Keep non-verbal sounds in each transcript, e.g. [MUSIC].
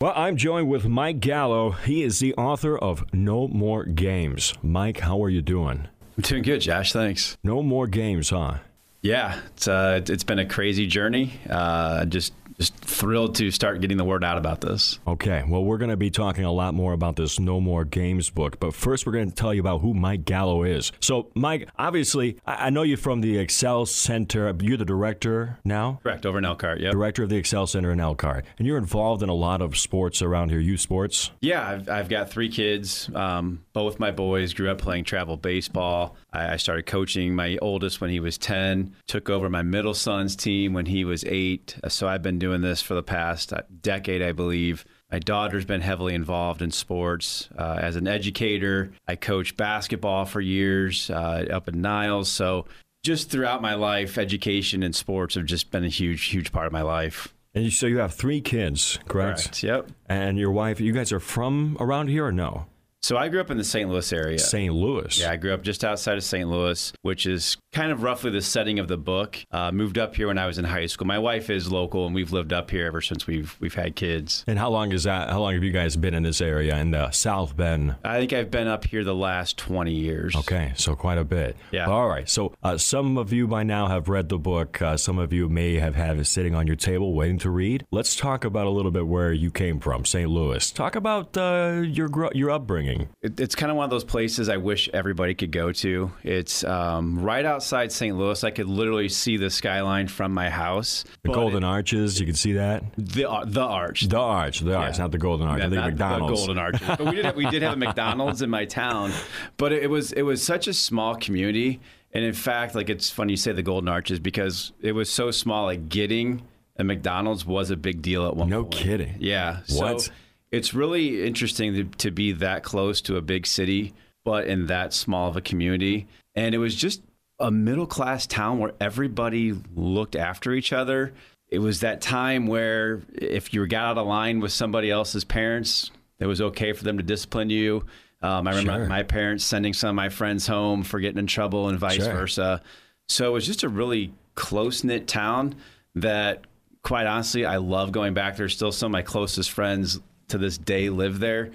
Well, I'm joined with Mike Gallo. He is the author of No More Games. Mike, how are you doing? I'm doing good, Josh. Thanks. No more games, huh? Yeah, it's uh, it's been a crazy journey. Uh, just just thrilled to start getting the word out about this. Okay, well, we're going to be talking a lot more about this No More Games book, but first we're going to tell you about who Mike Gallo is. So, Mike, obviously, I know you from the Excel Center. You're the director now? Correct, over in Elkhart, yeah. Director of the Excel Center in Elkhart. And you're involved in a lot of sports around here, youth sports? Yeah, I've, I've got three kids. Um, both my boys grew up playing travel baseball. I, I started coaching my oldest when he was 10, took over my middle son's team when he was eight. So I've been doing doing this for the past uh, decade, I believe. My daughter's been heavily involved in sports. Uh, as an educator, I coached basketball for years uh, up in Niles. So, just throughout my life, education and sports have just been a huge, huge part of my life. And so you have three kids, correct? correct? Yep. And your wife, you guys are from around here or no? So I grew up in the St. Louis area. St. Louis. Yeah, I grew up just outside of St. Louis, which is kind of roughly the setting of the book. Uh, moved up here when I was in high school. My wife is local, and we've lived up here ever since we've we've had kids. And how long is that? How long have you guys been in this area in the South Bend? I think I've been up here the last twenty years. Okay, so quite a bit. Yeah. All right. So uh, some of you by now have read the book. Uh, some of you may have had it sitting on your table waiting to read. Let's talk about a little bit where you came from, St. Louis. Talk about uh, your your upbringing. It, it's kind of one of those places I wish everybody could go to. It's um, right outside St. Louis. I could literally see the skyline from my house. The Golden Arches, you can see that. The uh, the arch. The arch, the arch, not the Golden Arch. Yeah, I think McDonald's. The Golden Arches. But we did have, we did have a [LAUGHS] McDonald's in my town, but it was it was such a small community. And in fact, like it's funny you say the Golden Arches because it was so small. Like getting a McDonald's was a big deal at one no point. kidding. Yeah. What? So it's really interesting to, to be that close to a big city, but in that small of a community. And it was just a middle class town where everybody looked after each other. It was that time where if you got out of line with somebody else's parents, it was okay for them to discipline you. Um, I remember Sure. my parents sending some of my friends home for getting in trouble and vice Sure. versa. So it was just a really close knit town that, quite honestly, I love going back there. Still, some of my closest friends to this day live there.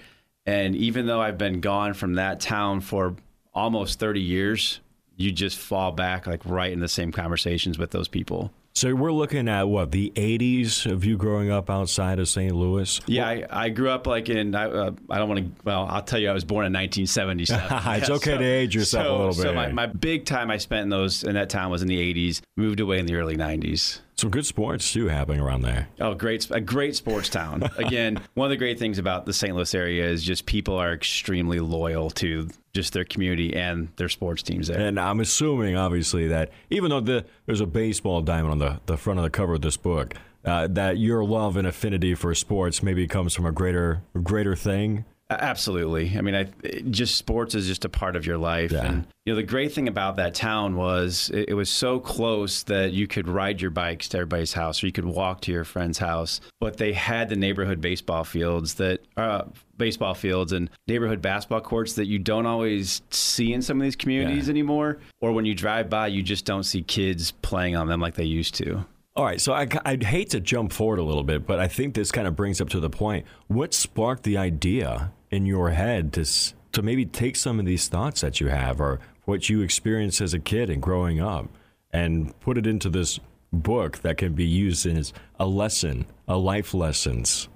And even though I've been gone from that town for almost 30 years, you just fall back like right in the same conversations with those people. So we're looking at what the '80s of you growing up outside of St. Louis. Yeah, I, I grew up like in, I, uh, I don't want to, well, I'll tell you, I was born in 1977. [LAUGHS] It's Yeah, okay to age yourself so- a little So bit. my, my big time I spent in those, in that town was in the 80s, moved away in the early 90s. Some good sports too happening around there. Oh, great! A great sports town. [LAUGHS] Again, one of the great things about the St. Louis area is just people are extremely loyal to just their community and their sports teams there. And I'm assuming, obviously, that even though the, there's a baseball diamond on the, the front of the cover of this book, uh, that your love and affinity for sports maybe comes from a greater greater thing. Absolutely. I mean, I just sports is just a part of your life. Yeah. And you know, the great thing about that town was it, it was so close that you could ride your bikes to everybody's house, or you could walk to your friend's house. But they had the neighborhood baseball fields that uh, baseball fields and neighborhood basketball courts that you don't always see in some of these communities Yeah. anymore. Or when you drive by, you just don't see kids playing on them like they used to. All right, so I, I'd hate to jump forward a little bit, but I think this kind of brings up to the point. What sparked the idea in your head to to maybe take some of these thoughts that you have, or what you experienced as a kid and growing up, and put it into this book that can be used as a lesson, a life lessons?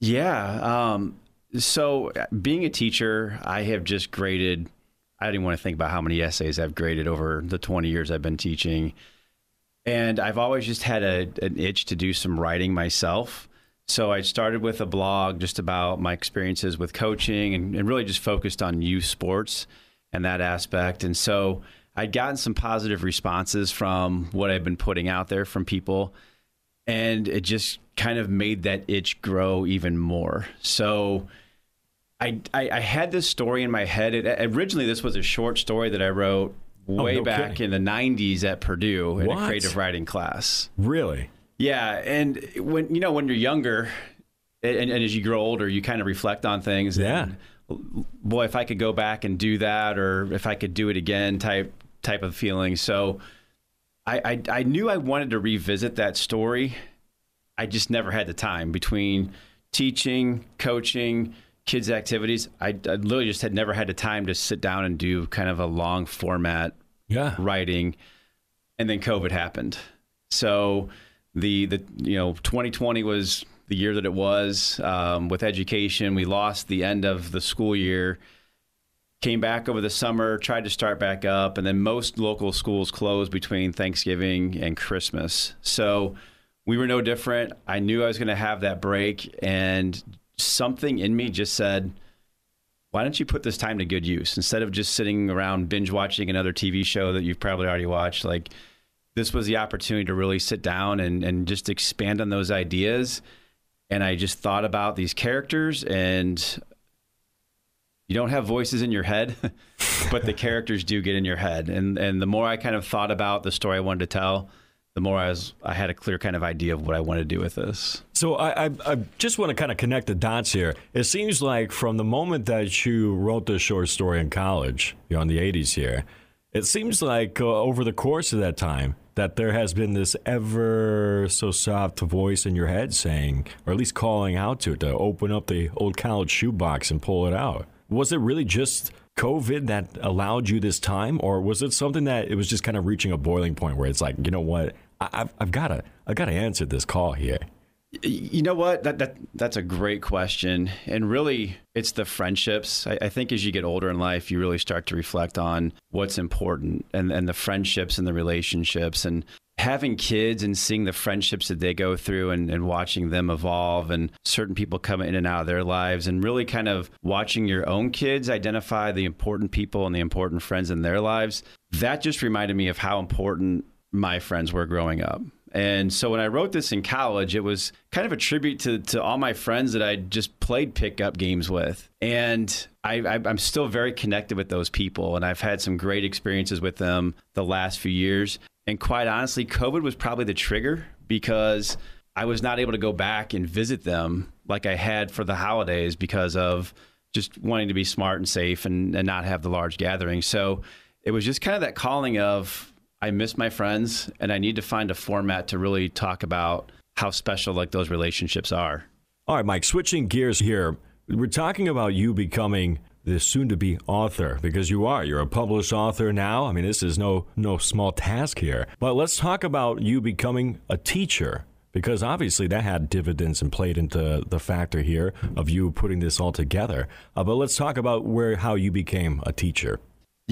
Yeah. Um, so, uh, being a teacher, I have just graded. I even want to think about how many essays I've graded over the 20 years I've been teaching. And I've always just had a, an itch to do some writing myself. So I started with a blog just about my experiences with coaching and, and really just focused on youth sports and that aspect. And so I'd gotten some positive responses from what I've been putting out there from people and it just kind of made that itch grow even more. So I, I, I had this story in my head. It, originally, this was a short story that I wrote oh, way Oh, no back kidding. in the 90s at Purdue in What? a creative writing class. Really? Yeah, and when you know when you're younger, and, and as you grow older, you kind of reflect on things. Yeah. And, boy, if I could go back and do that, or if I could do it again, type type of feeling. So, I I, I knew I wanted to revisit that story. I just never had the time between teaching, coaching, kids' activities. I, I literally just had never had the time to sit down and do kind of a long format Yeah. writing, and then COVID happened. So the the you know 2020 was the year that it was um, with education. We lost the end of the school year. Came back over the summer, tried to start back up, and then most local schools closed between Thanksgiving and Christmas. So we were no different. I knew I was going to have that break, and something in me just said, why don't you put this time to good use instead of just sitting around binge watching another TV show that you've probably already watched? Like, this was the opportunity to really sit down and, and just expand on those ideas. And I just thought about these characters, and you don't have voices in your head, [LAUGHS] but the characters do get in your head. And and the more I kind of thought about the story I wanted to tell, the more I was I had a clear kind of idea of what I wanted to do with this. So I, I, I just want to kind of connect the dots here. It seems like from the moment that you wrote this short story in college, you know, in the 80s here, it seems like uh, over the course of that time that there has been this ever so soft voice in your head saying, or at least calling out to it, to open up the old college shoebox and pull it out. Was it really just COVID that allowed you this time, or was it something that it was just kind of reaching a boiling point where it's like, you know what, I, I've, I've got to, I've got to answer this call here. You know what? That that that's a great question, and really, it's the friendships. I, I, think as you get older in life, you really start to reflect on what's important, and and the friendships and the relationships, and having kids and seeing the friendships that they go through, and, and watching them evolve, and certain people come in and out of their lives, and really kind of watching your own kids identify the important people and the important friends in their lives. That just reminded me of how important my friends were growing up. And so when I wrote this in college, it was kind of a tribute to, to all my friends that I just played pickup games with. And I, am still very connected with those people. And I've had some great experiences with them the last few years. And quite honestly, COVID was probably the trigger because I was not able to go back and visit them like I had for the holidays because of just wanting to be smart and safe and, and not have the large gatherings. So it was just kind of that calling of, I miss my friends and I need to find a format to really talk about how special like those relationships are. All right, Mike, switching gears here. We're talking about you becoming the soon to be author because you are. You're a published author now. I mean, this is no no small task here. But let's talk about you becoming a teacher because obviously that had dividends and played into the factor here of you putting this all together. Uh, but let's talk about where how you became a teacher.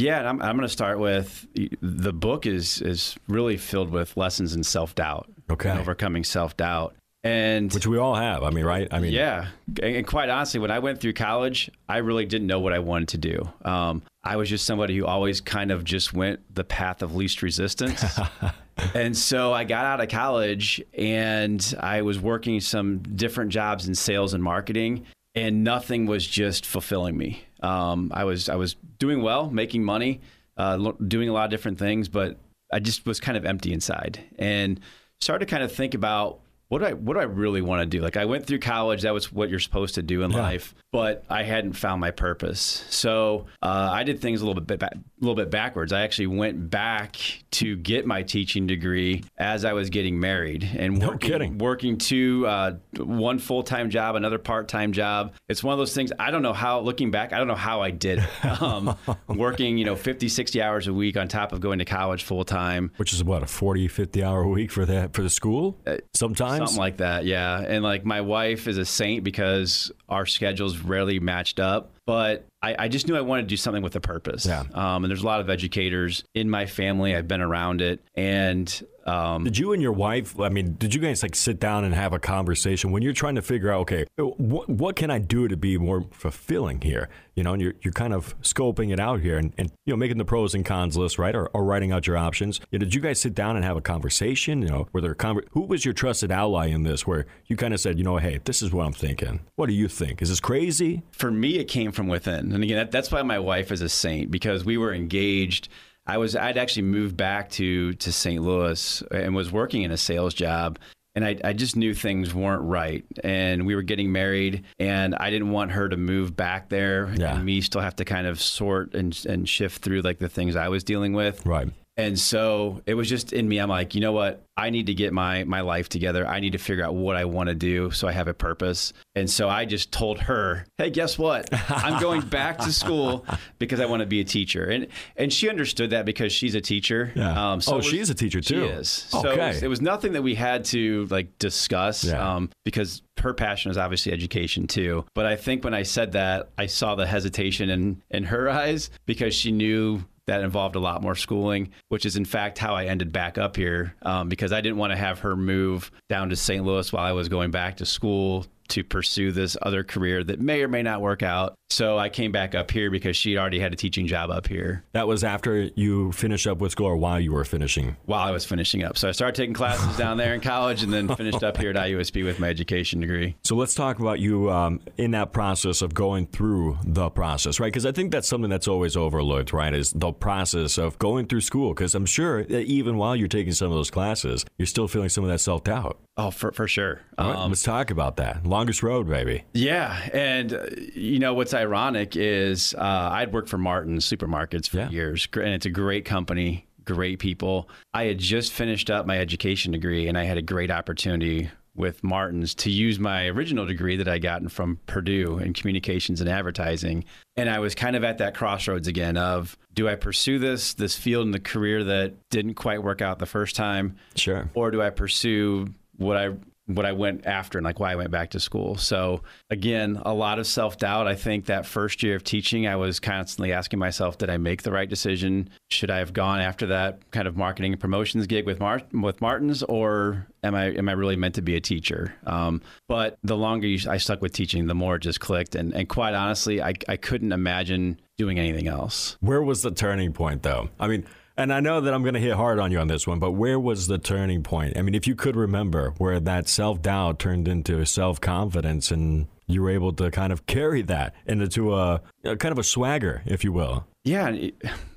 Yeah, I'm, I'm going to start with the book is is really filled with lessons in self doubt. Okay, overcoming self doubt, and which we all have. I mean, right? I mean, yeah. And quite honestly, when I went through college, I really didn't know what I wanted to do. Um, I was just somebody who always kind of just went the path of least resistance. [LAUGHS] and so I got out of college and I was working some different jobs in sales and marketing and nothing was just fulfilling me. Um, I was I was doing well, making money, uh, doing a lot of different things, but I just was kind of empty inside, and started to kind of think about what do I what do I really want to do? Like I went through college, that was what you're supposed to do in yeah. life, but I hadn't found my purpose. So uh, I did things a little bit ba- a little bit backwards. I actually went back to get my teaching degree as I was getting married and no working, kidding. working two uh, one full time job, another part time job. It's one of those things. I don't know how. Looking back, I don't know how I did it. [LAUGHS] Um, working you know 50, 60 hours a week on top of going to college full time, which is what a 40, 50 hour week for that for the school. Uh, Sometimes Something like that, yeah. And like my wife is a saint because our schedules rarely matched up. But I, I just knew I wanted to do something with a purpose. Yeah. Um, and there's a lot of educators in my family. I've been around it. And um, did you and your wife? I mean, did you guys like sit down and have a conversation when you're trying to figure out, okay, what what can I do to be more fulfilling here? You know, and you're you're kind of scoping it out here and, and you know making the pros and cons list, right, or, or writing out your options. You know, did you guys sit down and have a conversation? You know, were there conver- who was your trusted ally in this? Where you kind of said, you know, hey, this is what I'm thinking. What do you think? Is this crazy? For me, it came from within, and again, that, that's why my wife is a saint because we were engaged I was I'd actually moved back to to St. Louis and was working in a sales job and I, I just knew things weren't right and we were getting married and i didn't want her to move back there yeah. and me still have to kind of sort and, and shift through like the things i was dealing with right And so it was just in me. I'm like, you know what? I need to get my my life together. I need to figure out what I want to do so I have a purpose. And so I just told her, "Hey, guess what? I'm going back to school because I want to be a teacher." And and she understood that because she's a teacher. Yeah. Um, so oh, was, she's a teacher too. She is. So okay. it, was, it was nothing that we had to like discuss yeah. um, because her passion is obviously education too. But I think when I said that, I saw the hesitation in in her [LAUGHS] eyes because she knew that involved a lot more schooling, which is in fact how I ended back up here um, because I didn't want to have her move down to St. Louis while I was going back to school to pursue this other career that may or may not work out. So I came back up here because she'd already had a teaching job up here. That was after you finished up with school or while you were finishing? While I was finishing up. So I started taking classes down there in college and then finished up here at IUSB with my education degree. So let's talk about you um, in that process of going through the process, right? Because I think that's something that's always overlooked, right? Is the process of going through school. Because I'm sure even while you're taking some of those classes, you're still feeling some of that self doubt. Oh, for, for sure. Um, let's talk about that. Longest road, baby. Yeah. And, uh, you know, what's ironic is uh, I'd worked for Martin's supermarkets for yeah. years, and it's a great company, great people. I had just finished up my education degree, and I had a great opportunity with Martin's to use my original degree that I gotten from Purdue in communications and advertising. And I was kind of at that crossroads again of do I pursue this this field and the career that didn't quite work out the first time? Sure. Or do I pursue what I what I went after and like why I went back to school. So again, a lot of self doubt. I think that first year of teaching, I was constantly asking myself, did I make the right decision? Should I have gone after that kind of marketing and promotions gig with Mar- with Martins, or am I am I really meant to be a teacher? Um, but the longer you, I stuck with teaching, the more it just clicked. And and quite honestly, I I couldn't imagine doing anything else. Where was the turning point, though? I mean and I know that I'm going to hit hard on you on this one, but where was the turning point? I mean, if you could remember where that self doubt turned into self confidence and you were able to kind of carry that into a, a, kind of a swagger, if you will. Yeah. [SIGHS]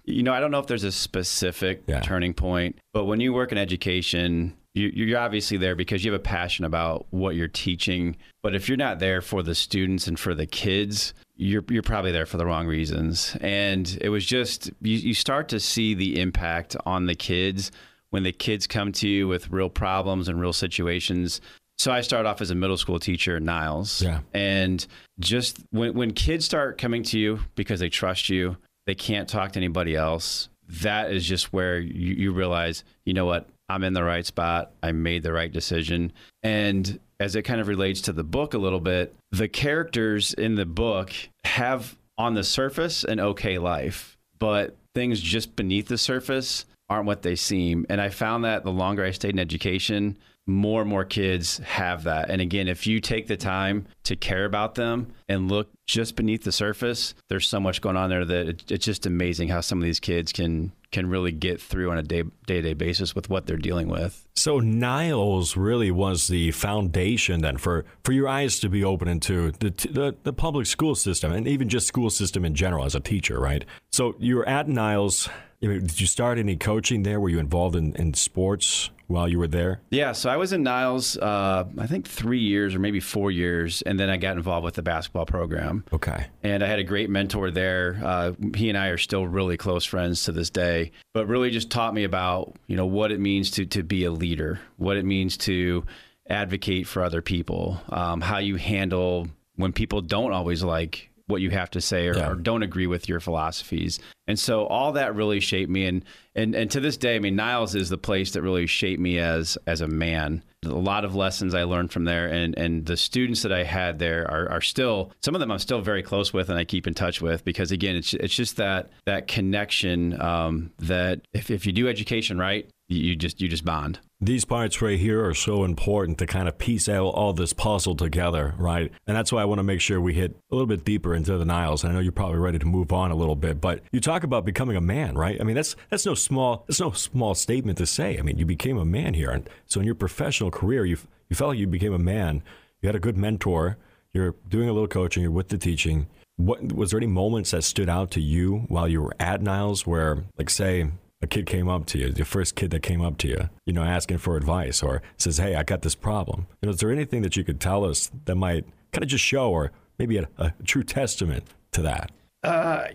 You know, I don't know if there's a specific yeah. turning point, but when you work in education, you, are obviously there because you have a passion about what you're teaching. But if you're not there for the students and for the kids, you're you're probably there for the wrong reasons. And it was just you, you start to see the impact on the kids when the kids come to you with real problems and real situations. So I started off as a middle school teacher at Niles. Yeah. And just when when kids start coming to you because they trust you, they can't talk to anybody else. That is just where you, you realize, you know what, I'm in the right spot. I made the right decision. And as it kind of relates to the book a little bit, the characters in the book have on the surface an okay life, but things just beneath the surface aren't what they seem. And I found that the longer I stayed in education, more and more kids have that. And again, if you take the time to care about them and look just beneath the surface, there's so much going on there that it's just amazing how some of these kids can can really get through on a day to day basis with what they're dealing with. So Niles really was the foundation then for, for your eyes to be open into the, the, the public school system and even just school system in general as a teacher, right? So you were at Niles. Did you start any coaching there? Were you involved in, in sports while you were there? Yeah, so I was in Niles, uh, I think three years or maybe four years, and then I got involved with the basketball program. Okay. And I had a great mentor there. Uh, he and I are still really close friends to this day, but really just taught me about you know what it means to to be a leader, what it means to advocate for other people, um, how you handle when people don't always like what you have to say or, yeah. or, don't agree with your philosophies. And so all that really shaped me and and and to this day, I mean Niles is the place that really shaped me as as a man. A lot of lessons I learned from there and and the students that I had there are, are still some of them I'm still very close with and I keep in touch with because again it's it's just that that connection um, that if, if you do education right, you just you just bond. These parts right here are so important to kind of piece out all this puzzle together, right? And that's why I want to make sure we hit a little bit deeper into the Niles. I know you're probably ready to move on a little bit, but you talk about becoming a man, right? I mean, that's that's no small that's no small statement to say. I mean, you became a man here, and so in your professional career, you you felt like you became a man. You had a good mentor. You're doing a little coaching. You're with the teaching. What was there any moments that stood out to you while you were at Niles, where, like, say, a kid came up to you, the first kid that came up to you, you know, asking for advice or says, Hey, I got this problem. You know, is there anything that you could tell us that might kind of just show or maybe a, a true testament to that? Uh,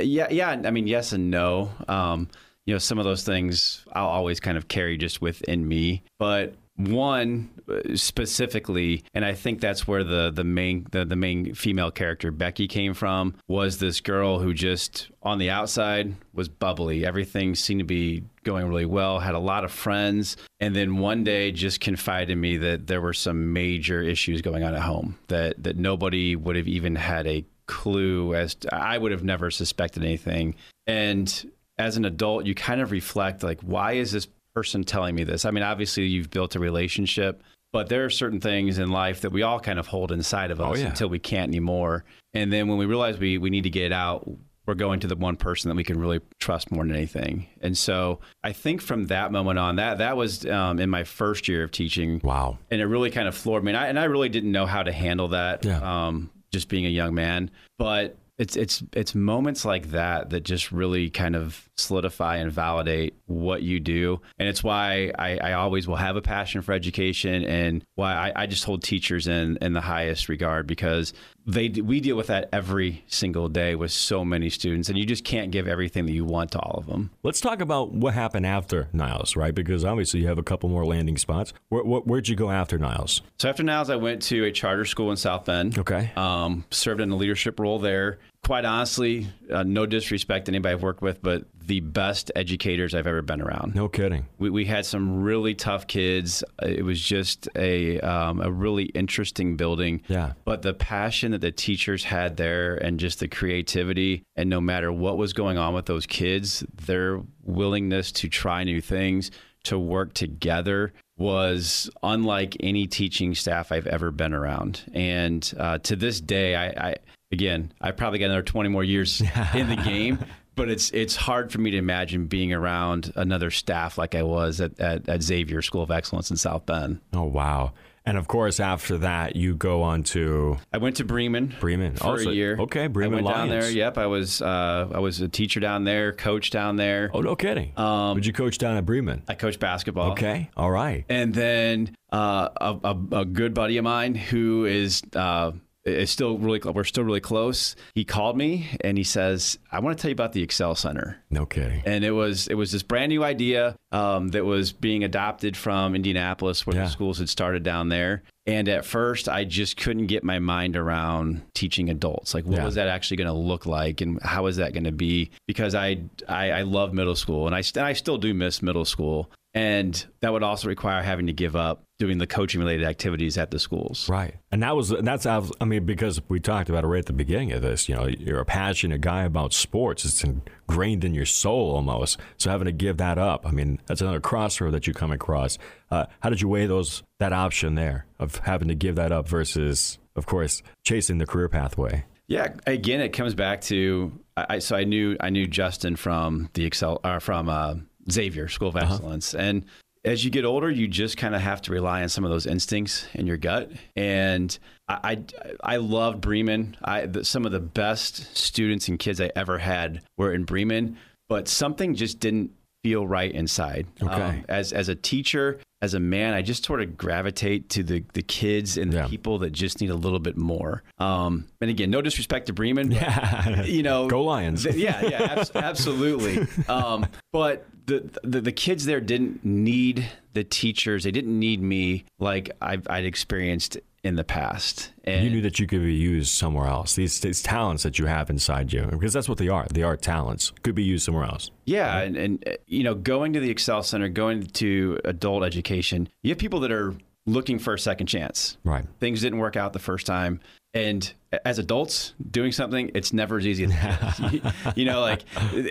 yeah, yeah. I mean, yes and no. Um, you know, some of those things I'll always kind of carry just within me. But one uh, specifically, and I think that's where the the main the, the main female character Becky came from was this girl who just on the outside was bubbly. Everything seemed to be going really well. Had a lot of friends, and then one day just confided in me that there were some major issues going on at home that that nobody would have even had a clue as to, I would have never suspected anything. And as an adult, you kind of reflect like, why is this person telling me this? I mean, obviously, you've built a relationship, but there are certain things in life that we all kind of hold inside of us yeah. until we can't anymore. And then when we realize we, we need to get it out, we're going to the one person that we can really trust more than anything. And so I think from that moment on, that that was um, in my first year of teaching. Wow. And it really kind of floored me. And I, and I really didn't know how to handle that, Yeah. um, just being a young man. But it's it's it's moments like that that just really kind of solidify and validate what you do, and it's why I, I always will have a passion for education, and why I, I just hold teachers in in the highest regard because they we deal with that every single day with so many students, and you just can't give everything that you want to all of them. Let's talk about what happened after Niles, right? Because obviously you have a couple more landing spots. Where, where'd you go after Niles? So after Niles, I went to a charter school in South Bend. Okay. Um, served in a leadership role there. Quite honestly, uh, no disrespect to anybody I've worked with, but the best educators I've ever been around. No kidding. We, we had some really tough kids. It was just a um, a really interesting building. Yeah. But the passion that the teachers had there, and just the creativity, and no matter what was going on with those kids, their willingness to try new things, to work together, was unlike any teaching staff I've ever been around. And uh, to this day, I, I again, I probably got another twenty more years [LAUGHS] in the game but it's it's hard for me to imagine being around another staff like I was at, at, at Xavier School of Excellence in South Bend. Oh, wow. And of course, after that, you go on to I went to Bremen, Bremen. for Also- a year. okay, Bremen I went down Lions. there. Yep, I was uh, I was a teacher down there, coach down there. Oh, no kidding. Um, Would you coach down at Bremen? I coached basketball. Okay. All right. And then uh, a, a, a good buddy of mine who is uh, is still really we're still really close. He called me and he says, "I want to tell you about the Excel Center." No kidding. and it was it was this brand new idea um, that was being adopted from Indianapolis, where Yeah. the schools had started down there. And at first, I just couldn't get my mind around teaching adults. Like, what Yeah. was that actually going to look like, and how is that going to be? Because I, I I love middle school, and I st- I still do miss middle school, and that would also require having to give up doing the coaching related activities at the schools. Right. And that was, that's, I mean, because we talked about it right at the beginning of this, you know, you're a passionate guy about sports. It's ingrained in your soul almost. So having to give that up, I mean, that's another crossroad that you come across. Uh, how did you weigh those, that option there of having to give that up versus, of course, chasing the career pathway? Yeah, again, it comes back to I, so I knew I knew Justin from the Excel or from uh, Xavier School of Excellence, and as you get older, you just kind of have to rely on some of those instincts in your gut. And I I, I loved Bremen. I the, some of the best students and kids I ever had were in Bremen, but something just didn't feel right inside. Um, Okay. as as a teacher, as a man, I just sort of gravitate to the the kids and the Yeah. people that just need a little bit more. Um, and again, no disrespect to Bremen, but, [LAUGHS] Yeah. you know, Go Lions. th- yeah, yeah, abs- absolutely. [LAUGHS] Um, but the, the the kids there didn't need the teachers. They didn't need me like I've, I'd experienced in the past. And you knew that you could be used somewhere else. These, these talents that you have inside you, because that's what they are. They are talents. Could be used somewhere else. Yeah, and, and uh, you know, going to the Excel Center, going to adult education, you have people that are looking for a second chance. Right. Things didn't work out the first time, and as adults doing something, it's never as easy as [LAUGHS] [LAUGHS] you know, like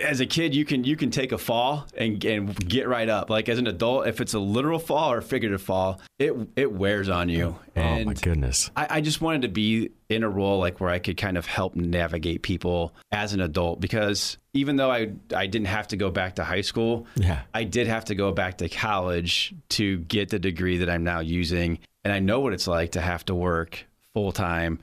as a kid, you can you can take a fall and and get right up. Like as an adult, if it's a literal fall or a figurative fall, it it wears on you. oh, my goodness. I, I just wanted to be in a role like where I could kind of help navigate people as an adult because even though I I didn't have to go back to high school, Yeah. I did have to go back to college to get the degree that I'm now using, and I know what it's like to have to work full time,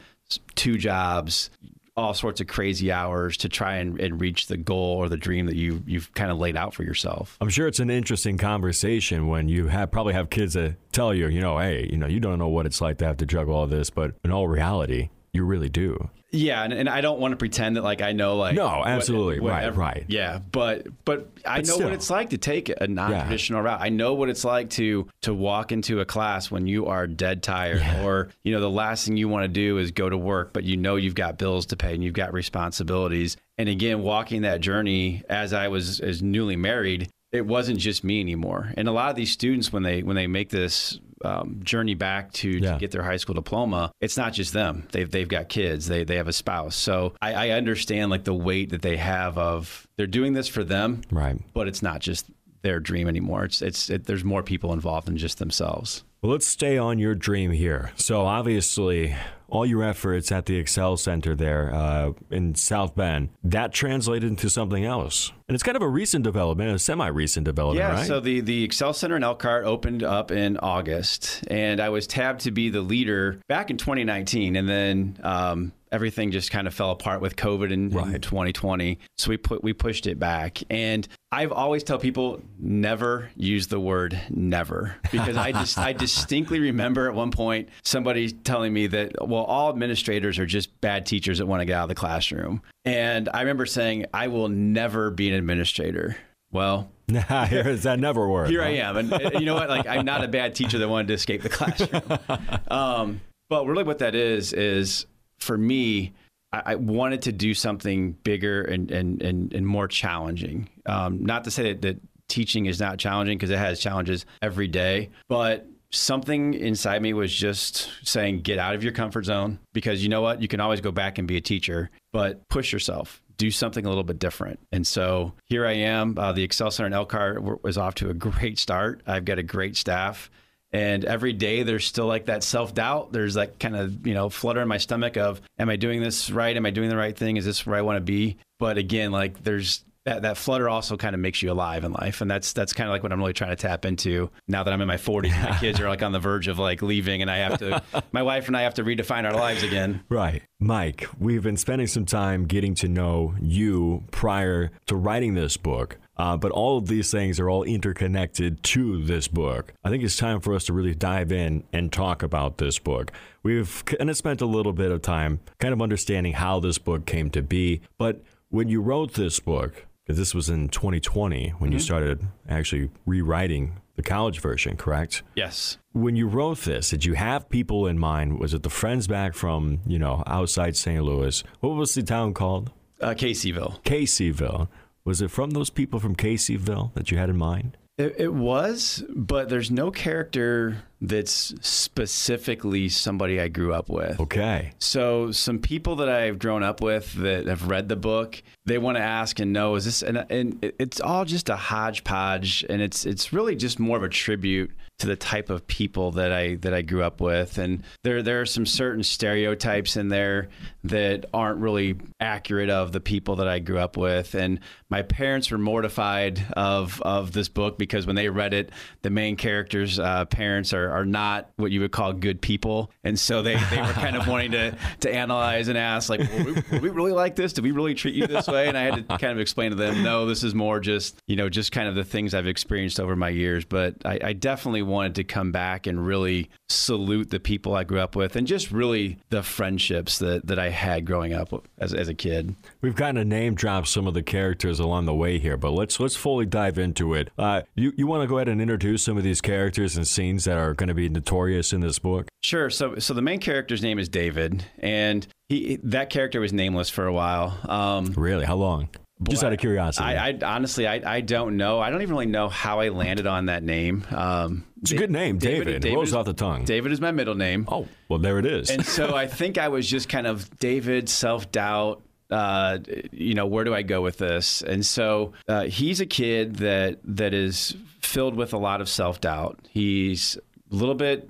two jobs, all sorts of crazy hours to try and, and reach the goal or the dream that you you've kind of laid out for yourself. I'm sure it's an interesting conversation when you have probably have kids that tell you, you know, hey, you know, you don't know what it's like to have to juggle all this, but in all reality, you really do. Yeah, and, and I don't want to pretend that like I know like No, what- absolutely. Right, whatever- right. Yeah, but but I But know still. what it's like to take a non-traditional route. I know what it's like to to walk into a class when you are dead tired, or you know the last thing you want to do is go to work, but you know you've got bills to pay and you've got responsibilities. And again, walking that journey as I was as newly married, it wasn't just me anymore. And a lot of these students, when they when they make this um, journey back to, Yeah. to get their high school diploma, it's not just them. They've they've got kids. They they have a spouse. So I, I understand like the weight that they have of they're doing this for them, Right. but it's not just their dream anymore. It's it's it, there's more people involved than just themselves. Well, let's stay on your dream here. So, obviously, all your efforts at the Excel Center there uh, in South Bend, that translated into something else. And it's kind of a recent development, a semi recent development, Yeah, right? so the, the Excel Center in Elkhart opened up in August, and I was tabbed to be the leader back in 2019, and then um, everything just kind of fell apart with COVID in, in 2020. So we put we pushed it back, and I've always tell people never use the word never because I just I distinctly remember at one point somebody telling me that well all administrators are just bad teachers that want to get out of the classroom, and I remember saying I will never be an administrator. Well, [LAUGHS] here is that never worked. here huh? I am, and uh, you know what? Like, I'm not a bad teacher that wanted to escape the classroom. [LAUGHS] Um, but really, what that is is for me, I, wanted to do something bigger and and and, and more challenging. Um, not to say that, that teaching is not challenging because it has challenges every day, but something inside me was just saying get out of your comfort zone because you know what? You can always go back and be a teacher but push yourself. Do something a little bit different. And so here i am uh, the excel center in elkhart was off to a great start. I've got a great staff and every day there's still like that self-doubt. There's like kind of you know flutter in my stomach of am i doing this right? Am i doing the right thing? Is this where i want to be? But again like there's that, that flutter also kind of makes you alive in life. And that's that's kind of like what i'm really trying to tap into now that i'm in my 40s and my kids are like on the verge of like leaving and i have to [LAUGHS] my wife and i have to redefine our lives again. Right. Mike, we've been spending some time getting to know you prior to writing this book. Uh, but all of these things are all interconnected to this book. I think it's time for us to really dive in and talk about this book. We've kind of spent a little bit of time kind of understanding how this book came to be. But when you wrote this book, because this was in 2020 when you started actually rewriting the college version, correct? yes When you wrote this, did you have people in mind? Was it the friends back from, you know, outside St. Louis? What was the town called? uh, caseyville Caseyville. Was it from those people from Caseyville that you had in mind? It, it was, but there's no character that's specifically somebody I grew up with. Okay. So some people that I've grown up with that have read the book, they want to ask and know is this and, and it's all just a hodgepodge and it's it's really just more of a tribute to the type of people that I that I grew up with. And there there are some certain stereotypes in there that aren't really accurate of the people that I grew up with. And my parents were mortified of of this book because when they read it the main characters uh, parents are, are not what you would call good people. And so they, they were kind of [LAUGHS] wanting to to analyze and ask like well, we, would we really like this? Did we really treat you this way? And I had to kind of explain to them no this is more just you know just kind of the things I've experienced over my years. But I, I definitely wanted to come back and really salute the people I grew up with and just really the friendships that, that I had growing up as, as a kid We've kind of name dropped some of the characters along the way here, but let's let's fully dive into it. Uh, you you want to go ahead and introduce some of these characters and scenes that are going to be notorious in this book? Sure. So, so the main character's name is David, and he that character was nameless for a while. Um, Really? How long? Just out of curiosity. I, I honestly, I, I don't know. I don't even really know how I landed on that name. Um, it's a good name, David. It rolls is, off the tongue. David is my middle name. Oh, well, there it is. And so I [LAUGHS] think I was just kind of David, self doubt. Uh, you know, where do I go with this? And so uh, he's a kid that that is filled with a lot of self doubt. He's a little bit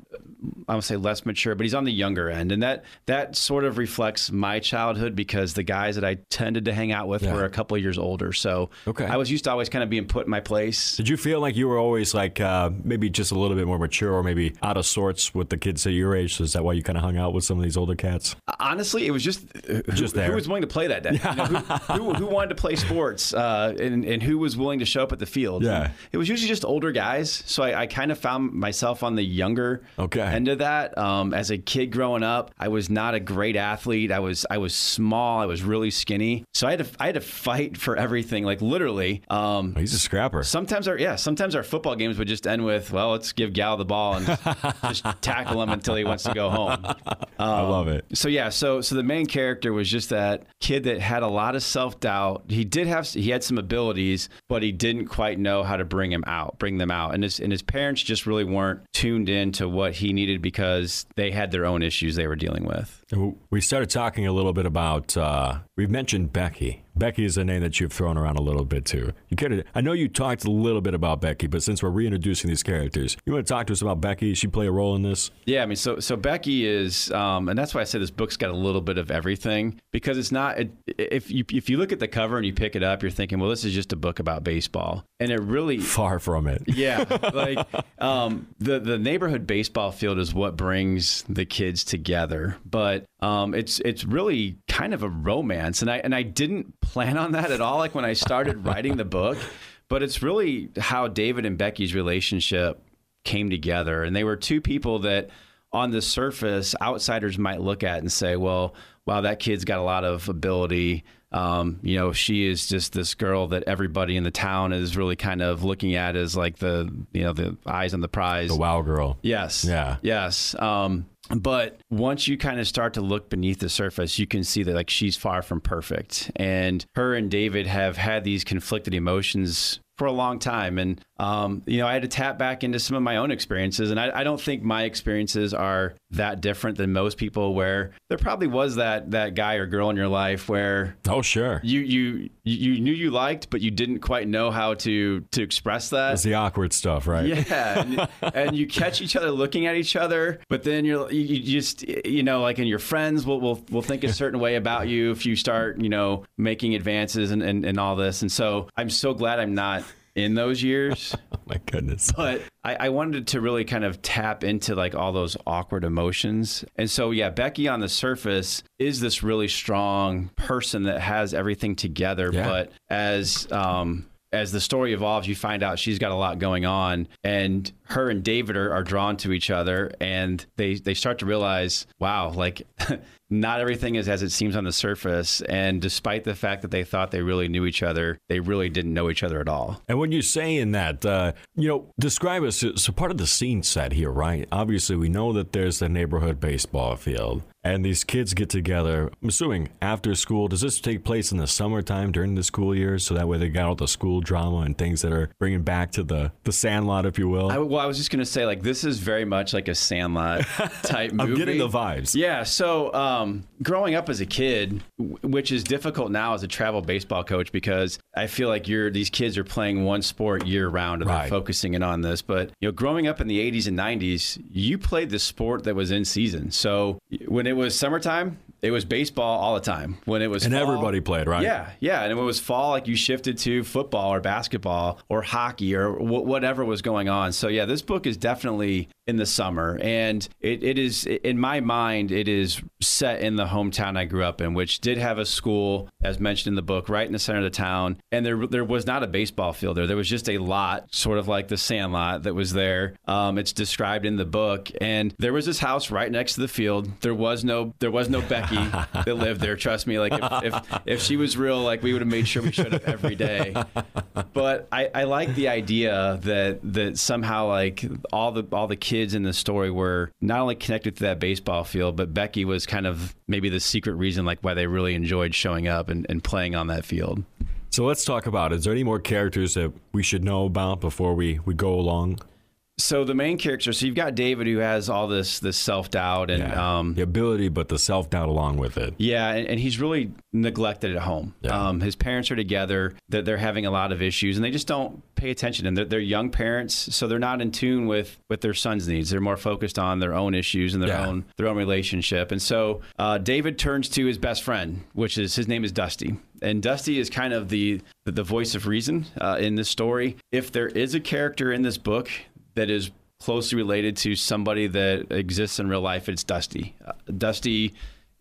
I would say less mature, but he's on the younger end, and that that sort of reflects my childhood because the guys that I tended to hang out with Yeah. were a couple of years older. So Okay. I was used to always kind of being put in my place. Did you feel like you were always like uh, maybe just a little bit more mature or maybe out of sorts with the kids at your age? So is that why you kind of hung out with some of these older cats? Honestly, it was just who, Just who there. was willing to play that day. You know, who, who, who wanted to play sports, uh, and and who was willing to show up at the field. Yeah. it was usually just older guys. So I, I kind of found myself on the younger Okay. End of that. Um, as a kid growing up, I was not a great athlete. I was I was small. I was really skinny. So I had to I had to fight for everything, like literally. Um, He's a scrapper. Sometimes our yeah, sometimes our football games would just end with, well, let's give Gal the ball and just [LAUGHS] tackle him until he wants to go home. I love it. So yeah, so so the main character was just that kid that had a lot of self doubt. He did have he had some abilities, but he didn't quite know how to bring him out, bring them out, and his and his parents just really weren't tuned in to what he needed because they had their own issues they were dealing with. We started talking a little bit about. Uh, we've mentioned Becky. Becky is a name that you've thrown around a little bit too. You could, I know you talked a little bit about Becky, but since we're reintroducing these characters, you want to talk to us about Becky? She play a role in this? Yeah, I mean, so so Becky is, um, and that's why I said this book's got a little bit of everything because it's not. It, if you if you look at the cover and you pick it up, you're thinking, well, this is just a book about baseball, and it really far from it. [LAUGHS] Yeah, like um, the the neighborhood baseball field is what brings the kids together, but um, it's it's really kind of a romance, and I and I didn't plan on that at all. Like when I started [LAUGHS] writing the book, but it's really how David and Becky's relationship came together, and they were two people that, on the surface, outsiders might look at and say, "Well, wow, that kid's got a lot of ability." Um, you know, she is just this girl that everybody in the town is really kind of looking at as like the, you know, the eyes on the prize. The wow girl. Yes. Yeah. Yes. Um, but once you kind of start to look beneath the surface, you can see that like she's far from perfect. And her and David have had these conflicted emotions for a long time. And, um, you know, I had to tap back into some of my own experiences. And I, I, don't think my experiences are that different than most people where there probably was that, that guy or girl in your life where, oh, sure. You, you, you knew you liked, but you didn't quite know how to, to express that. It's the awkward stuff, right? Yeah. and, [LAUGHS] and, you catch each other looking at each other, but then you're, you, just, you know, like, and your friends will, will, will think a certain way about you if you start, you know, making advances and, and, and all this. And so I'm so glad I'm not in those years. [LAUGHS] oh my goodness. But I, I, wanted to really kind of tap into like all those awkward emotions. And so, yeah, Becky on the surface is this really strong person that has everything together. Yeah. But as, um, as the story evolves, you find out she's got a lot going on, and her and David are, are drawn to each other, and they they start to realize, wow, like [LAUGHS] not everything is as it seems on the surface. And despite the fact that they thought they really knew each other, they really didn't know each other at all. And when you're saying that, uh, you know, describe us. So part of the scene set here, right? Obviously, we know that there's the neighborhood baseball field, and these kids get together. I'm assuming after school. Does this take place in the summertime during the school years, so that way they got all the school drama and things that are bringing back to the the Sandlot, if you will? I, well, I was just gonna say, like, this is very much like a Sandlot [LAUGHS] type movie. I'm getting the vibes. Yeah. So. Um, um, growing up as a kid, which is difficult now as a travel baseball coach because I feel like you're these kids are playing one sport year round and right. they're focusing in on this. But you know, growing up in the 80s and 90s, you played the sport that was in season. So when it was summertime, it was baseball all the time. When it was and fall, everybody played, right? Yeah, yeah. And when it was fall, like you shifted to football or basketball or hockey or w- whatever was going on. So yeah, this book is definitely in the summer, and it, it is in my mind, it is set in the hometown I grew up in, which did have a school, as mentioned in the book, right in the center of the town, and there there was not a baseball field there. There was just a lot, sort of like the sand lot that was there. Um, it's described in the book, and there was this house right next to the field. There was no there was no That lived there. Trust me, like if, if, if she was real, like we would have made sure we showed up every day. But I, I like the idea that that somehow like all the all the kids kids in the story were not only connected to that baseball field, but Becky was kind of maybe the secret reason like why they really enjoyed showing up and, and playing on that field. So let's talk about it. Is there any more characters that we should know about before we, we go along? So the main character, so you've got David who has all this this self doubt and yeah. um, the ability, but the self doubt along with it. Yeah, and, and, he's really neglected at home. Yeah. Um, his parents are together; that they're having a lot of issues, and they just don't pay attention. And they're, they're, young parents, so they're not in tune with with their son's needs. They're more focused on their own issues and their yeah. own their own relationship. And so uh, David turns to his best friend, which is his name is Dusty, and Dusty is kind of the the voice of reason uh, in this story. If there is a character in this book that is closely related to somebody that exists in real life, it's Dusty. Uh, Dusty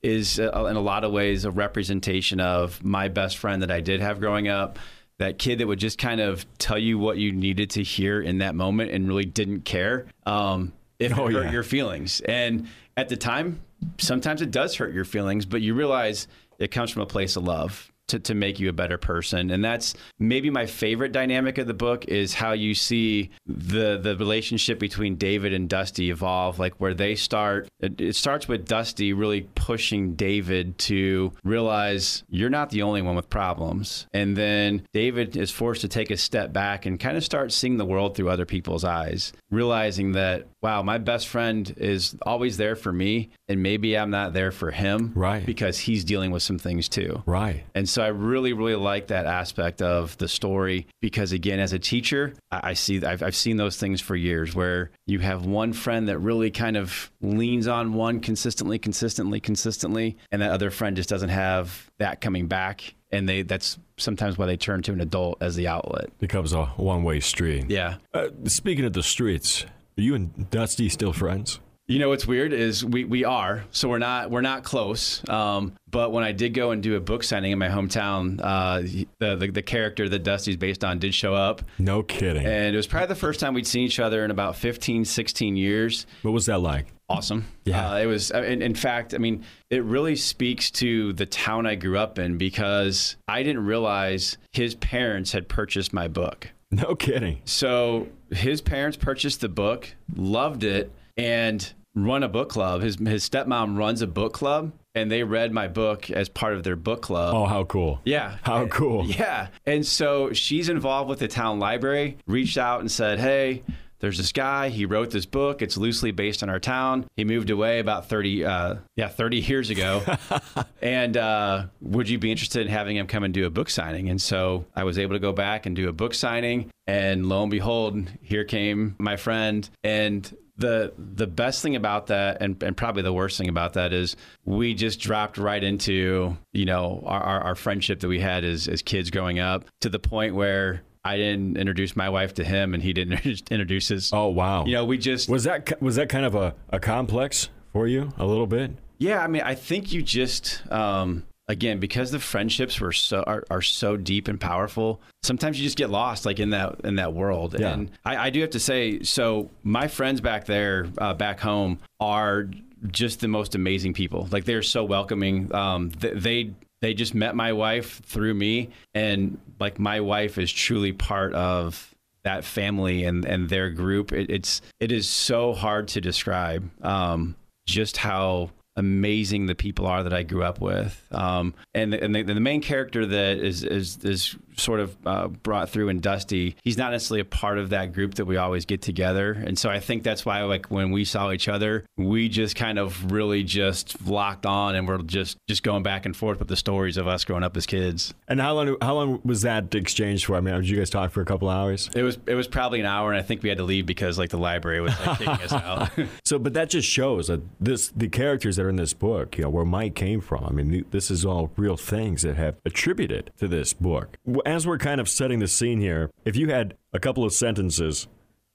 is uh, in a lot of ways a representation of my best friend that I did have growing up. That kid that would just kind of tell you what you needed to hear in that moment and really didn't care. Um, Oh, it hurt yeah. your feelings. And at the time, sometimes it does hurt your feelings, but you realize it comes from a place of love. To, to make you a better person. And that's maybe my favorite dynamic of the book is how you see the the relationship between david and dusty evolve like where they start it, it starts with dusty really pushing david to realize you're not the only one with problems. And then david is forced to take a step back and kind of start seeing the world through other people's eyes realizing that wow my best friend is always there for me and maybe i'm not there for him Right. because he's dealing with some things too Right. and so I really, really like that aspect of the story because, again, as a teacher, I I see I've, I've seen those things for years where you have one friend that really kind of leans on one consistently, consistently, consistently, and that other friend just doesn't have that coming back, and they that's sometimes why they turn to an adult as the outlet. Becomes a one way street. Yeah. Uh, speaking of the streets, are you and Dusty still friends? You know what's weird is we, we are so we're not we're not close. Um, but when I did go and do a book signing in my hometown, uh, the, the the character that Dusty's based on did show up, No kidding. and it was probably the first time we'd seen each other in about 15, 16 years. what was that like? Awesome. Yeah. Uh, it was, in, in fact, I mean, it really speaks to the town I grew up in because I didn't realize his parents had purchased my book. [LAUGHS] No kidding. So his parents purchased the book, loved it, and run a book club. His his stepmom runs a book club, and they read my book as part of their book club. Oh, how cool. Yeah. How cool. Yeah. And so she's involved with the town library, reached out and said, Hey, there's this guy. He wrote this book. It's loosely based on our town. He moved away about 30, uh, yeah, 30 years ago. [LAUGHS] and uh, would you be interested in having him come and do a book signing? And so I was able to go back and do a book signing. And lo and behold, here came my friend. And the the best thing about that and, and probably the worst thing about that is we just dropped right into you know our, our, our friendship that we had as, as kids growing up to the point where I didn't introduce my wife to him and he didn't [LAUGHS] introduce his Oh, wow. you know we just was that was that kind of a, a complex for you a little bit? Yeah, I mean, I think you just um, again because the friendships were so are, are so deep and powerful. Sometimes you just get lost, like in that in that world. Yeah. And I, I do have to say, so my friends back there, uh, back home, are just the most amazing people. Like they're so welcoming. Um, th- they they just met my wife through me, and like my wife is truly part of that family and and their group. It, it's it is so hard to describe. Um, just how amazing the people are that I grew up with. Um, and and the, the main character that is is is sort of uh, brought through in Dusty, he's not necessarily a part of that group that we always get together. And so I think that's why like when we saw each other, we just kind of really just locked on and we're just just going back and forth with the stories of us growing up as kids. And how long how long was that exchange for? I mean, did you guys talk for a couple hours? It was it was probably an hour, and I think we had to leave because like the library was like kicking us out. [LAUGHS] So, but that just shows that this the characters that are in this book, you know, where Mike came from. I mean, this is all real things that have attributed to this book. As we're kind of setting the scene here, if you had a couple of sentences,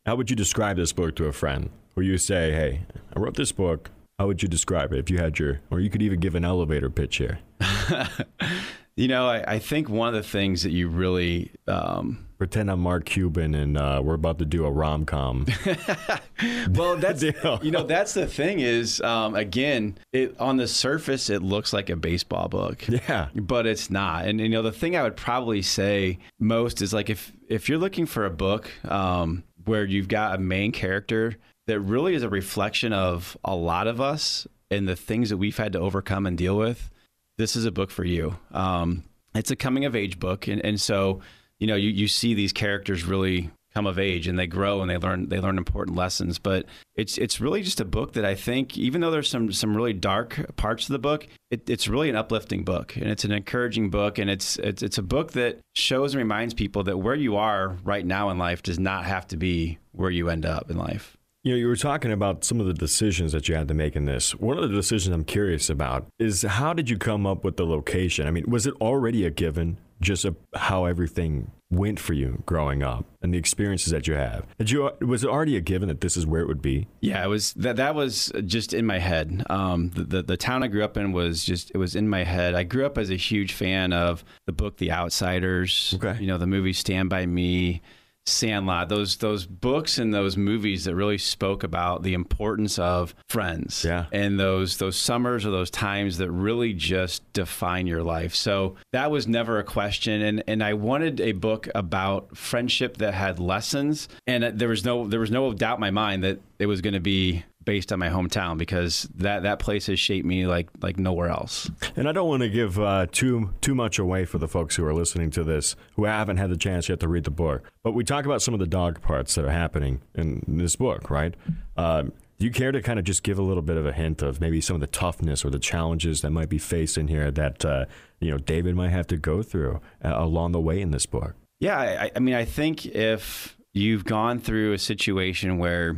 how would you describe this book to a friend? Where you say, "Hey, I wrote this book." How would you describe it if you had your, or you could even give an elevator pitch here? [LAUGHS] you know, I, I think one of the things that you really um, Pretend I'm Mark Cuban and uh, we're about to do a rom com. [LAUGHS] well that's [LAUGHS] you know that's the thing is um, again it on the surface it looks like a baseball book yeah. but it's not and you know the thing i would probably say most is like if if you're looking for a book um, where you've got a main character that really is a reflection of a lot of us and the things that we've had to overcome and deal with this is a book for you. Um, it's a coming of age book. And, and so you know you, you see these characters really come of age and they grow and they learn they learn important lessons. But it's it's really just a book that I think even though there's some some really dark parts of the book it, it's really an uplifting book and it's an encouraging book. And it's, it's it's a book that shows and reminds people that where you are right now in life does not have to be where you end up in life You know, you were talking about some of the decisions that you had to make in this. One of the decisions I'm curious about is how did you come up with the location? I mean, was it already a given, just a, how everything went for you growing up and the experiences that you have? Did you was it already a given that this is where it would be? Yeah, it was that. That was just in my head. Um, the, the the town I grew up in was just it was in my head. I grew up as a huge fan of the book The Outsiders. Okay. You know the movie Stand by Me, Sandlot, those those books and those movies that really spoke about the importance of friends. Yeah. And those those summers or those times that really just define your life. So that was never a question. And and I wanted a book about friendship that had lessons. And there was no there was no doubt in my mind that it was going to be based on my hometown because that that place has shaped me like like nowhere else. And I don't want to give uh, too too much away for the folks who are listening to this who haven't had the chance yet to read the book. But we talk about some of the dog parts that are happening in this book, right? Um, do you care to kind of just give a little bit of a hint of maybe some of the toughness or the challenges that might be faced in here that uh, you know David might have to go through uh, along the way in this book? Yeah, I, I mean, I think if you've gone through a situation where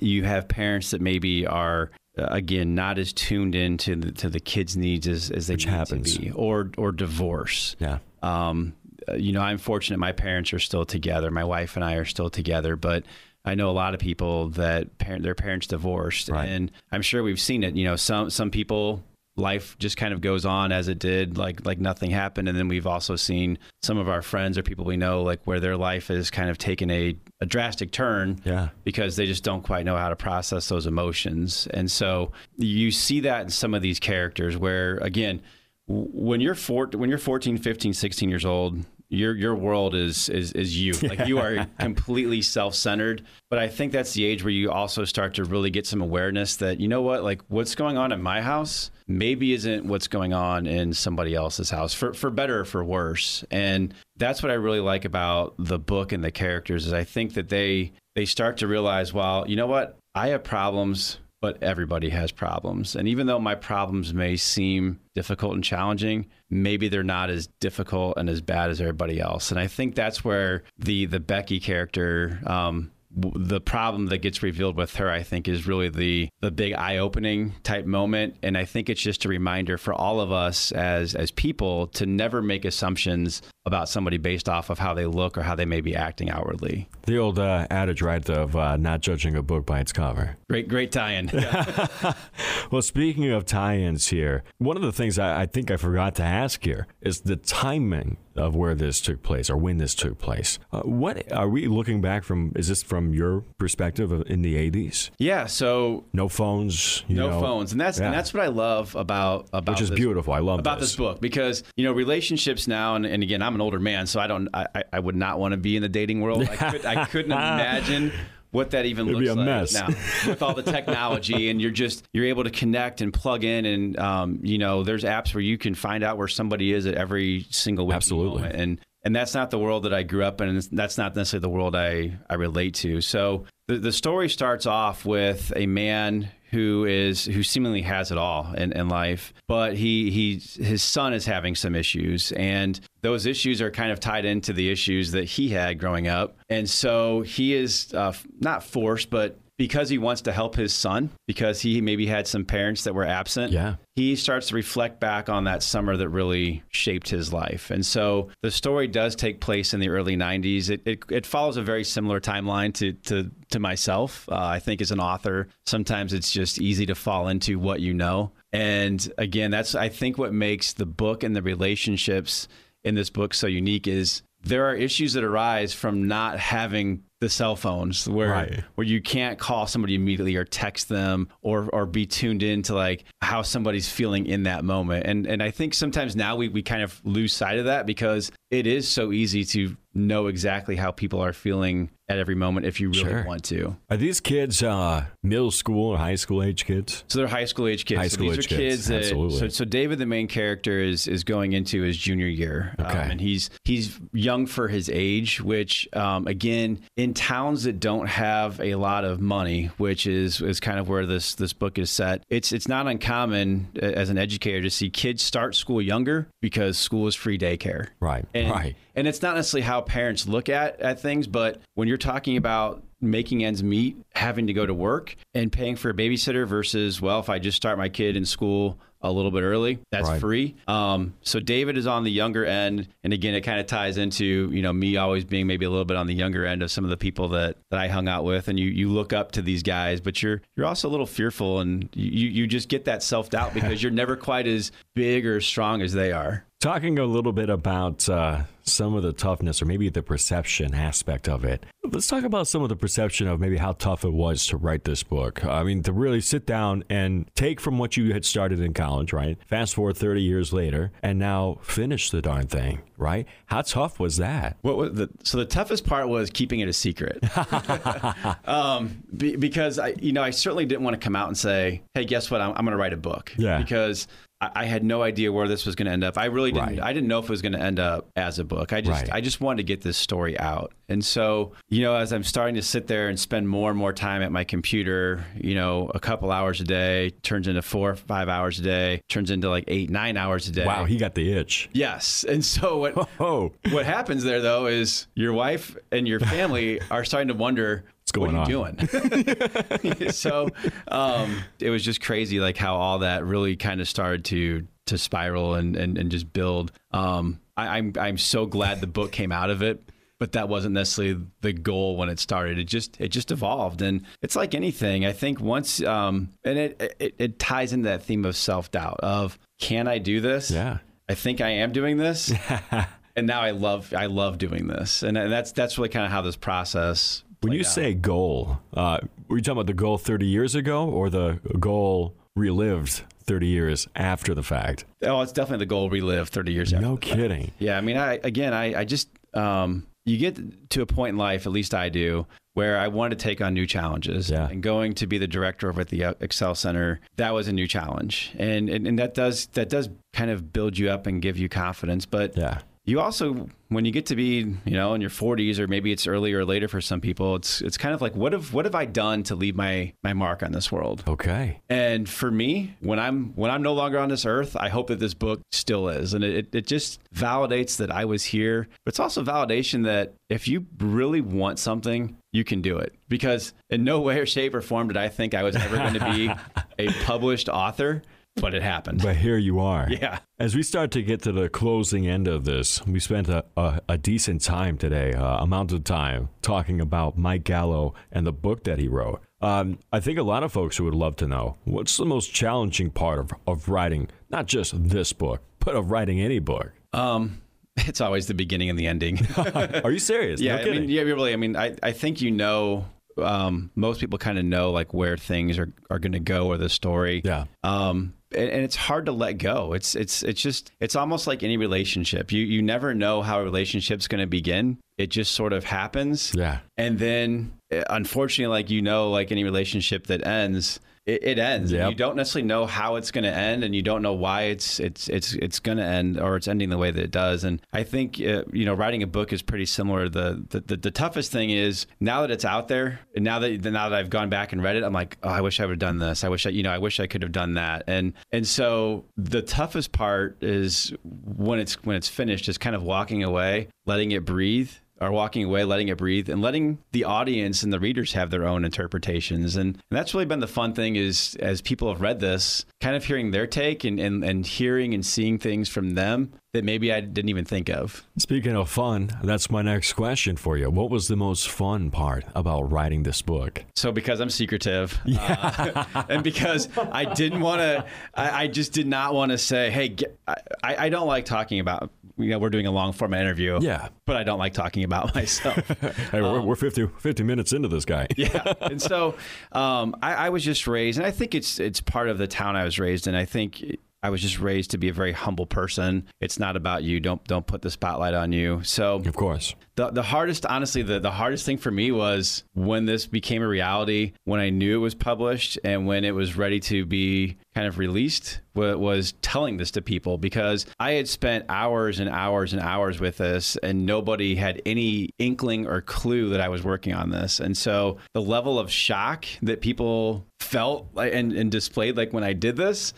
you have parents that maybe are uh, again not as tuned in to the, to the kids' needs as, as they Which happens. to be, or or divorce. Yeah. Um, uh, you know, I'm fortunate. My parents are still together. My wife and I are still together, but. I know a lot of people that parent, their parents divorced, Right. and I'm sure we've seen it. You know, some some people life just kind of goes on as it did, like like nothing happened. And then we've also seen some of our friends or people we know, like where their life has kind of taken a, a drastic turn Yeah. because they just don't quite know how to process those emotions. And so you see that in some of these characters where again, when you're four, when you're 14, 15, 16 years old, your your world is is is you. [LAUGHS] Like you are completely self-centered. But I think that's the age where you also start to really get some awareness that you know what, like what's going on at my house maybe isn't what's going on in somebody else's house for for better or for worse. And that's what I really like about the book and the characters is I think that they they start to realize, well, you know what? I have problems, but everybody has problems. And even though my problems may seem difficult and challenging, maybe they're not as difficult and as bad as everybody else. And I think that's where the the Becky character um, the problem that gets revealed with her, I think, is really the the big eye opening type moment, and I think it's just a reminder for all of us as as people to never make assumptions about somebody based off of how they look or how they may be acting outwardly. The old uh, adage, right, of uh, not judging a book by its cover. Great, great tie-in. [LAUGHS] [LAUGHS] Well, speaking of tie-ins here, one of the things I, I think I forgot to ask here is the timing of where this took place or when this took place. Uh, what are we looking back from? Is this from your perspective in the '80s? yeah. So No phones, you no know, phones, and that's yeah. and that's what I love about about which is this- beautiful. I love about this. book because you know relationships now and, and again I'm an older man so I don't I, I- I would not want to be in the dating world I, could, I couldn't [LAUGHS] imagine what that even It'd looks like mess. now with all the technology [LAUGHS] and you're just you're able to connect and plug in and um, you know there's apps where you can find out where somebody is at every single Absolutely. moment. and and that's not the world that I grew up in and that's not necessarily the world I I relate to so the the story starts off with a man who is who seemingly has it all in, in life, but he he his son is having some issues, and those issues are kind of tied into the issues that he had growing up, and so he is uh, not forced, but because he wants to help his son, because he maybe had some parents that were absent, Yeah. he starts to reflect back on that summer that really shaped his life. And so the story does take place in the early 90s. It, it, it follows a very similar timeline to, to, to myself. Uh, I think as an author, sometimes it's just easy to fall into what you know. And again, that's, I think, what makes the book and the relationships in this book so unique is there are issues that arise from not having the cell phones where Right. where you can't call somebody immediately or text them or or be tuned into like how somebody's feeling in that moment. And and I think sometimes now we, we kind of lose sight of that because it is so easy to know exactly how people are feeling at every moment if you really Sure. want to. Are these kids uh, middle school or high school age kids? So they're high school age kids. High so school these age are kids. kids, that, absolutely. So, so David, the main character, is is going into his junior year, Um, and he's he's young for his age. Which um, again, in towns that don't have a lot of money, which is is kind of where this this book is set. It's it's not uncommon uh, as an educator to see kids start school younger because school is free daycare. Right. And, right. and it's not necessarily how parents look at, at things, but when you're talking about making ends meet, having to go to work and paying for a babysitter versus, well, if I just start my kid in school a little bit early, that's Right. free. Um, so David is on the younger end. And again, it kind of ties into, you know, me always being maybe a little bit on the younger end of some of the people that, that I hung out with. And you, you look up to these guys, but you're, you're also a little fearful and you, you just get that self doubt because you're never quite as big or strong as they are. Talking a little bit about uh, some of the toughness or maybe the perception aspect of it. Let's talk about some of the perception of maybe how tough it was to write this book. I mean, to really sit down and take from what you had started in college, right? Fast forward 30 years later and now finish the darn thing, right? How tough was that? What was the, so the toughest part was keeping it a secret. [LAUGHS] um, be, because I, you know, I certainly didn't want to come out and say, "Hey, guess what? I'm, I'm going to write a book." Yeah. Because I, I had no idea where this was going to end up. I really didn't. Right. I didn't know if it was going to end up as a book. I just, Right. I just wanted to get this story out. And so, you know, as I'm starting to sit there and spend more and more time at my computer, you know, a couple hours a day turns into four, five hours a day, turns into like eight, nine hours a day. Wow, he got the itch. Yes. And so what [LAUGHS] Oh, what happens there though is your wife and your family are starting to wonder What's going what are you doing? [LAUGHS] so um, it was just crazy, like how all that really kind of started to to spiral and and, and just build. Um, I, I'm I'm so glad the book came out of it. But that wasn't necessarily the goal when it started. It just it just evolved, and it's like anything. I think once, um, and it, it it ties into that theme of self doubt of can I do this? yeah. I think I am doing this, [LAUGHS] and now I love I love doing this, and that's that's really kind of how this process. When you out. say goal, uh, were you talking about the goal 30 years ago or the goal relived 30 years after the fact? oh, it's definitely the goal relived thirty years after. No kidding. Yeah, I mean, I again, I I just um, you get to a point in life, at least I do, where I wanted to take on new challenges. Yeah. And going to be the director over at the uh, Excel Center, that was a new challenge, and and, and that does that does kind of build you up and give you confidence, but. Yeah. You also when you get to be you know in your 40s or maybe it's earlier or later for some people it's it's kind of like what have what have i done to leave my my mark on this world? Okay. and for me when i'm when i'm no longer on this earth i hope that this book still is. And it, it just validates that i was here but it's also validation that if you really want something you can do it. Because in no way or shape or form did i think i was ever going to be [LAUGHS] a published author but it happened But here you are. yeah As we start to get to the closing end of this, we spent a, a, a decent time today, uh, amount of time, talking about Mike Gallo and the book that he wrote. Um, I think a lot of folks would love to know what's the most challenging part of, of writing, not just this book, but of writing any book. um [LAUGHS] it's always the beginning and the ending [LAUGHS] Are you serious? [LAUGHS] Yeah, no I mean, yeah, really. I mean, I, I think you know, um, most people kind of know like where things are, are going to go or the story. Yeah. Um, and, and it's hard to let go. It's it's it's just it's almost like any relationship. You you never know how a relationship's going to begin. It just sort of happens. Yeah. And then, eh, unfortunately, like you know, like any relationship that ends, it, it ends. Yep. You don't necessarily know how it's going to end, and you don't know why it's it's it's it's going to end or it's ending the way that it does. And I think uh, you know, writing a book is pretty similar. The, the the the toughest thing is now that it's out there, and now that now that I've gone back and read it, I'm like, oh, I wish I would have done this. I wish I you know, I wish I could have done that. And and so the toughest part is when it's when it's finished, is kind of walking away, letting it breathe are walking away, letting it breathe, and letting the audience and the readers have their own interpretations. And, and that's really been the fun thing is as people have read this, kind of hearing their take and, and, and hearing and seeing things from them that maybe I didn't even think of. Speaking of fun, that's my next question for you. What was the most fun part about writing this book? So because I'm secretive, uh, [LAUGHS] and because I didn't want to, I, I just did not want to say, "Hey, get, I, I don't like talking about." You know, we're doing a long form interview. Yeah. but I don't like talking about [LAUGHS] myself. [LAUGHS] Hey, we're, we're 50, 50 minutes into this guy. yeah. And so um, I, I was just raised, and I think it's it's part of the town I was raised in. I think I was just raised to be a very humble person. It's not about you. Don't don't put the spotlight on you. So Of course. the the hardest, honestly, the the hardest thing for me was when this became a reality, when I knew it was published, and when it was ready to be kind of released. wa- Was telling this to people because I had spent hours and hours and hours with this, and nobody had any inkling or clue that I was working on this. And so the level of shock that people felt and, and displayed, like when I did this,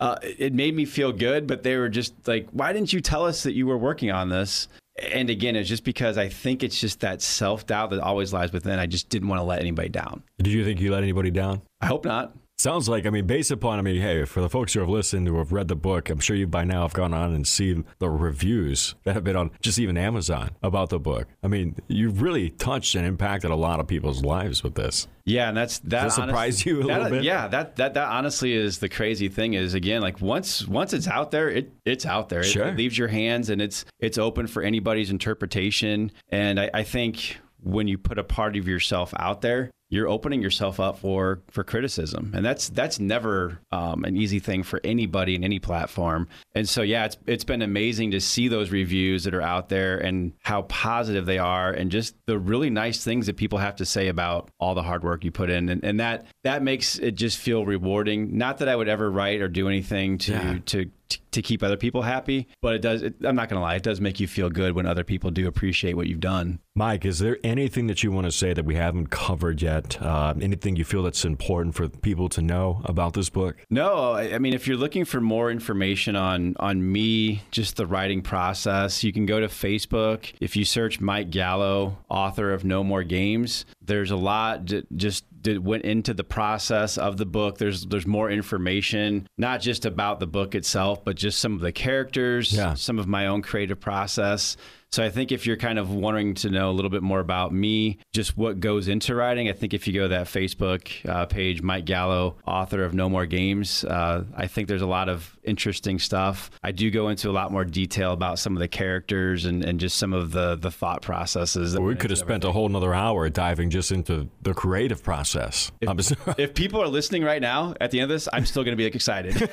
uh, it made me feel good, but they were just like, why didn't you tell us that you were working on this? And again, it's just because I think it's just that self doubt that always lies within. I just didn't want to let anybody down. Did you think you let anybody down? I hope not. Sounds like, I mean, based upon, I mean, hey, for the folks who have listened, who have read the book, I'm sure you by now have gone on and seen the reviews that have been on just even Amazon about the book. I mean, you've really touched and impacted a lot of people's lives with this. Yeah, and that's that. Does that surprise honest- you a that- little bit? Yeah, that that that honestly is the crazy thing. Is again, like once once it's out there, it it's out there. It- Sure. It, leaves your hands, and it's it's open for anybody's interpretation. And I, I think when you put a part of yourself out there, you're opening yourself up for for criticism, and that's that's never um, an easy thing for anybody in any platform. And so, yeah, it's it's been amazing to see those reviews that are out there and how positive they are, and just the really nice things that people have to say about all the hard work you put in, and, and that that makes it just feel rewarding. Not that I would ever write or do anything to Yeah. to to keep other people happy, but it does. It, I'm not gonna lie, it does make you feel good when other people do appreciate what you've done. Mike, is there anything that you want to say that we haven't covered yet? Uh, anything you feel that's important for people to know about this book? No, I I mean, if you're looking for more information on on me, just the writing process, you can go to Facebook. If you search Mike Gallo, author of No More Games, there's a lot j- just that went into the process of the book. There's there's more information, not just about the book itself, but just some of the characters, Yeah. some of my own creative process. So I think if you're kind of wanting to know a little bit more about me, just what goes into writing, I think if you go to that Facebook uh, page, Mike Gallo, author of No More Games, uh, I think there's a lot of interesting stuff. I do go into a lot more detail about some of the characters and, and just some of the the thought processes. That We could have spent a whole another hour diving just into the creative process. I'm [LAUGHS] If people are listening right now, at the end of this, I'm still going to be like, excited. [LAUGHS]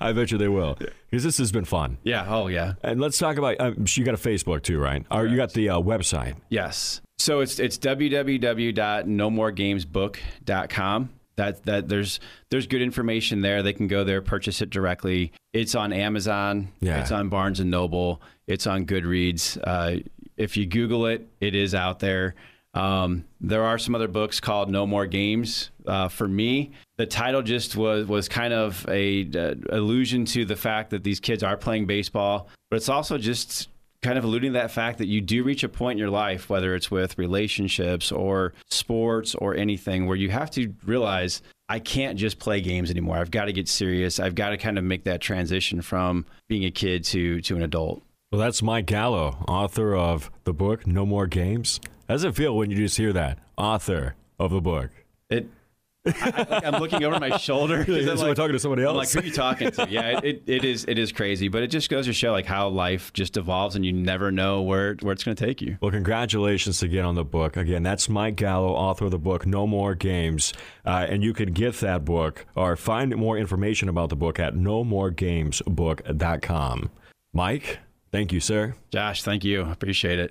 I bet you they will, because this has been fun. yeah. Oh, yeah. And let's talk about. Um, you got a Facebook too, right? Or you got the uh, website. Yes. So it's it's www.nomoregamesbook.com. That that there's there's good information there. They can go there, purchase it directly. It's on Amazon. Yeah. It's on Barnes and Noble. It's on Goodreads. Uh, if you Google it, it is out there. Um, there are some other books called No More Games. Uh, for me, the title just was was kind of a uh, allusion to the fact that these kids are playing baseball, but it's also just kind of alluding to that fact that you do reach a point in your life, whether it's with relationships or sports or anything, where you have to realize I can't just play games anymore. I've got to get serious. I've got to kind of make that transition from being a kid to to an adult. Well, that's Mike Gallo, author of the book No More Games. How does it feel when you just hear that? Author of the book. It. I, am looking over my shoulder. [LAUGHS] That's we're talking to somebody I'm like, else. who are you talking to? Yeah, it, it, it is it is crazy, but it just goes to show like how life just evolves, and you never know where where it's going to take you. Well, congratulations again on the book. Again, that's Mike Gallo, author of the book No More Games. Uh, and you can get that book or find more information about the book at nomoregamesbook.com. Mike, thank you, sir. Josh, thank you. Appreciate it